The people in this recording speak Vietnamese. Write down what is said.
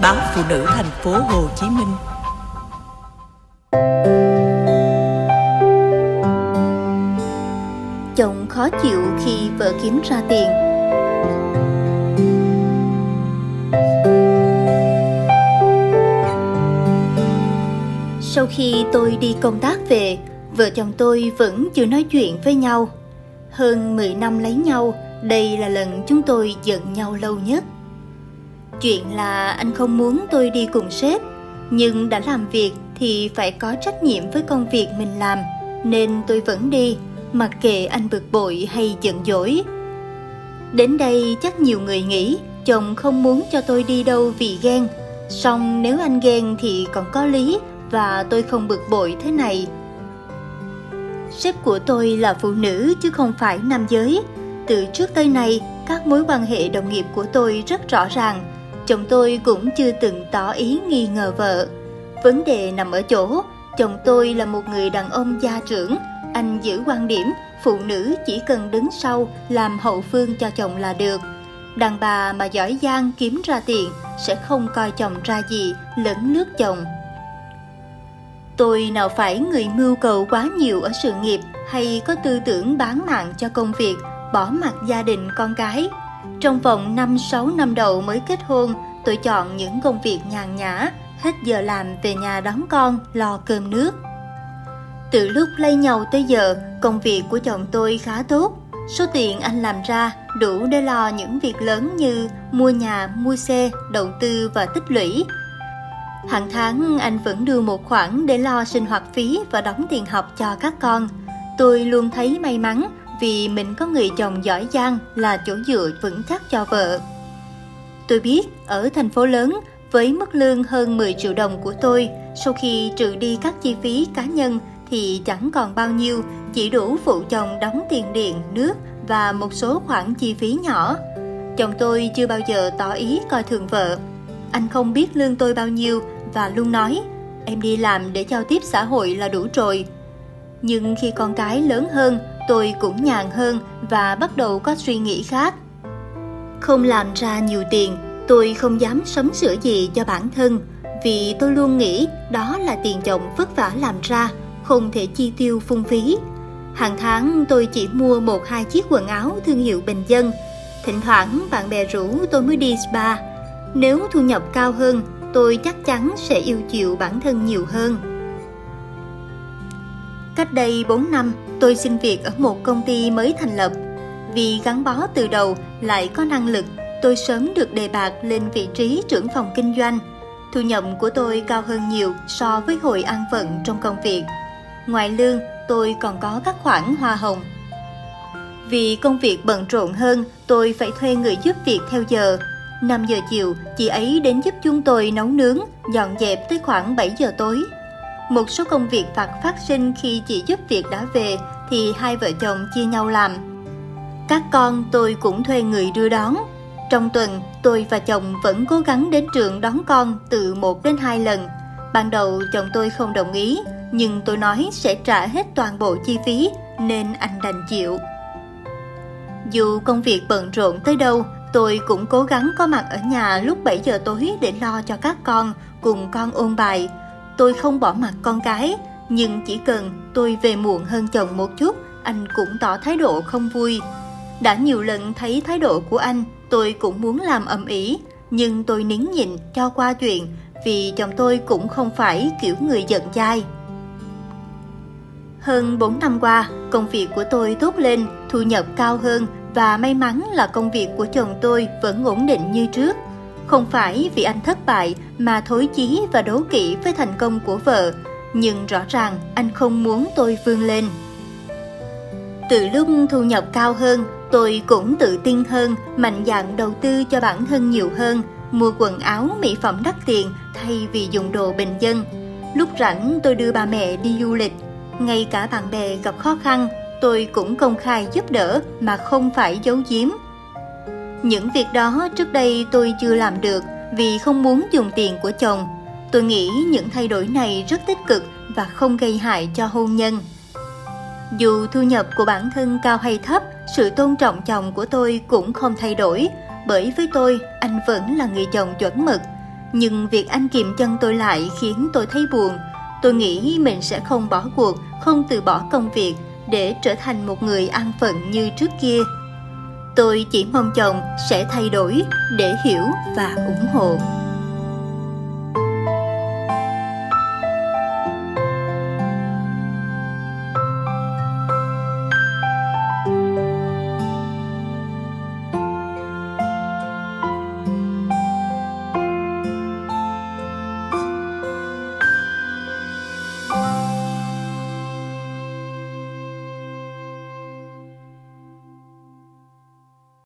báo phụ nữ thành phố Hồ Chí Minh. Chồng khó chịu khi vợ kiếm ra tiền. Sau khi tôi đi công tác về, vợ chồng tôi vẫn chưa nói chuyện với nhau. Hơn 10 năm lấy nhau, đây là lần chúng tôi giận nhau lâu nhất. Chuyện là anh không muốn tôi đi cùng sếp, nhưng đã làm việc thì phải có trách nhiệm với công việc mình làm, nên tôi vẫn đi, mặc kệ anh bực bội hay giận dỗi. Đến đây chắc nhiều người nghĩ chồng không muốn cho tôi đi đâu vì ghen, song nếu anh ghen thì còn có lý và tôi không bực bội thế này. Sếp của tôi là phụ nữ chứ không phải nam giới. Từ trước tới nay, các mối quan hệ đồng nghiệp của tôi rất rõ ràng. Chồng tôi cũng chưa từng tỏ ý nghi ngờ vợ. Vấn đề nằm ở chỗ, chồng tôi là một người đàn ông gia trưởng. Anh giữ quan điểm phụ nữ chỉ cần đứng sau làm hậu phương cho chồng là được. Đàn bà mà giỏi giang kiếm ra tiền sẽ không coi chồng ra gì lẫn nước chồng. Tôi nào phải người mưu cầu quá nhiều ở sự nghiệp hay có tư tưởng bán mạng cho công việc, bỏ mặt gia đình con cái. Trong vòng 5-6 năm đầu mới kết hôn, tôi chọn những công việc nhàn nhã, hết giờ làm về nhà đón con, lo cơm nước. Từ lúc lấy nhau tới giờ, công việc của chồng tôi khá tốt. Số tiền anh làm ra đủ để lo những việc lớn như mua nhà, mua xe, đầu tư và tích lũy. Hàng tháng anh vẫn đưa một khoản để lo sinh hoạt phí và đóng tiền học cho các con. Tôi luôn thấy may mắn vì mình có người chồng giỏi giang là chỗ dựa vững chắc cho vợ. Tôi biết ở thành phố lớn với mức lương hơn 10 triệu đồng của tôi, sau khi trừ đi các chi phí cá nhân thì chẳng còn bao nhiêu, chỉ đủ phụ chồng đóng tiền điện, nước và một số khoản chi phí nhỏ. Chồng tôi chưa bao giờ tỏ ý coi thường vợ. Anh không biết lương tôi bao nhiêu và luôn nói em đi làm để giao tiếp xã hội là đủ rồi. Nhưng khi con cái lớn hơn, tôi cũng nhàn hơn và bắt đầu có suy nghĩ khác. Không làm ra nhiều tiền, tôi không dám sắm sửa gì cho bản thân vì tôi luôn nghĩ đó là tiền chồng vất vả làm ra, không thể chi tiêu phung phí. Hàng tháng tôi chỉ mua một hai chiếc quần áo thương hiệu bình dân. Thỉnh thoảng bạn bè rủ tôi mới đi spa. Nếu thu nhập cao hơn, tôi chắc chắn sẽ yêu chiều bản thân nhiều hơn. Cách đây 4 năm, tôi xin việc ở một công ty mới thành lập. Vì gắn bó từ đầu lại có năng lực, tôi sớm được đề bạt lên vị trí trưởng phòng kinh doanh. Thu nhập của tôi cao hơn nhiều so với hồi an phận trong công việc. Ngoài lương, tôi còn có các khoản hoa hồng. Vì công việc bận rộn hơn, tôi phải thuê người giúp việc theo giờ. 5 giờ chiều, chị ấy đến giúp chúng tôi nấu nướng, dọn dẹp tới khoảng 7 giờ tối. Một số công việc vặt phát sinh khi chị giúp việc đã về thì hai vợ chồng chia nhau làm. Các con tôi cũng thuê người đưa đón. Trong tuần, tôi và chồng vẫn cố gắng đến trường đón con từ 1 đến 2 lần. Ban đầu chồng tôi không đồng ý, nhưng tôi nói sẽ trả hết toàn bộ chi phí nên anh đành chịu. Dù công việc bận rộn tới đâu, tôi cũng cố gắng có mặt ở nhà lúc 7 giờ tối để lo cho các con cùng con ôn bài. Tôi không bỏ mặt con cái, nhưng chỉ cần tôi về muộn hơn chồng một chút, anh cũng tỏ thái độ không vui. Đã nhiều lần thấy thái độ của anh, tôi cũng muốn làm ầm ĩ, nhưng tôi nín nhịn cho qua chuyện vì chồng tôi cũng không phải kiểu người giận dai. Hơn 4 năm qua, công việc của tôi tốt lên, thu nhập cao hơn và may mắn là công việc của chồng tôi vẫn ổn định như trước. Không phải vì anh thất bại mà thối chí và đố kỵ với thành công của vợ, nhưng rõ ràng anh không muốn tôi vươn lên. Từ lúc thu nhập cao hơn, tôi cũng tự tin hơn, mạnh dạn đầu tư cho bản thân nhiều hơn, mua quần áo, mỹ phẩm đắt tiền thay vì dùng đồ bình dân. Lúc rảnh tôi đưa bà mẹ đi du lịch, ngay cả bạn bè gặp khó khăn, tôi cũng công khai giúp đỡ mà không phải giấu giếm. Những việc đó trước đây tôi chưa làm được vì không muốn dùng tiền của chồng. Tôi nghĩ những thay đổi này rất tích cực và không gây hại cho hôn nhân. Dù thu nhập của bản thân cao hay thấp, sự tôn trọng chồng của tôi cũng không thay đổi, bởi với tôi, anh vẫn là người chồng chuẩn mực. Nhưng việc anh kiềm chân tôi lại khiến tôi thấy buồn. Tôi nghĩ mình sẽ không bỏ cuộc, không từ bỏ công việc để trở thành một người an phận như trước kia. Tôi chỉ mong chồng sẽ thay đổi để hiểu và ủng hộ.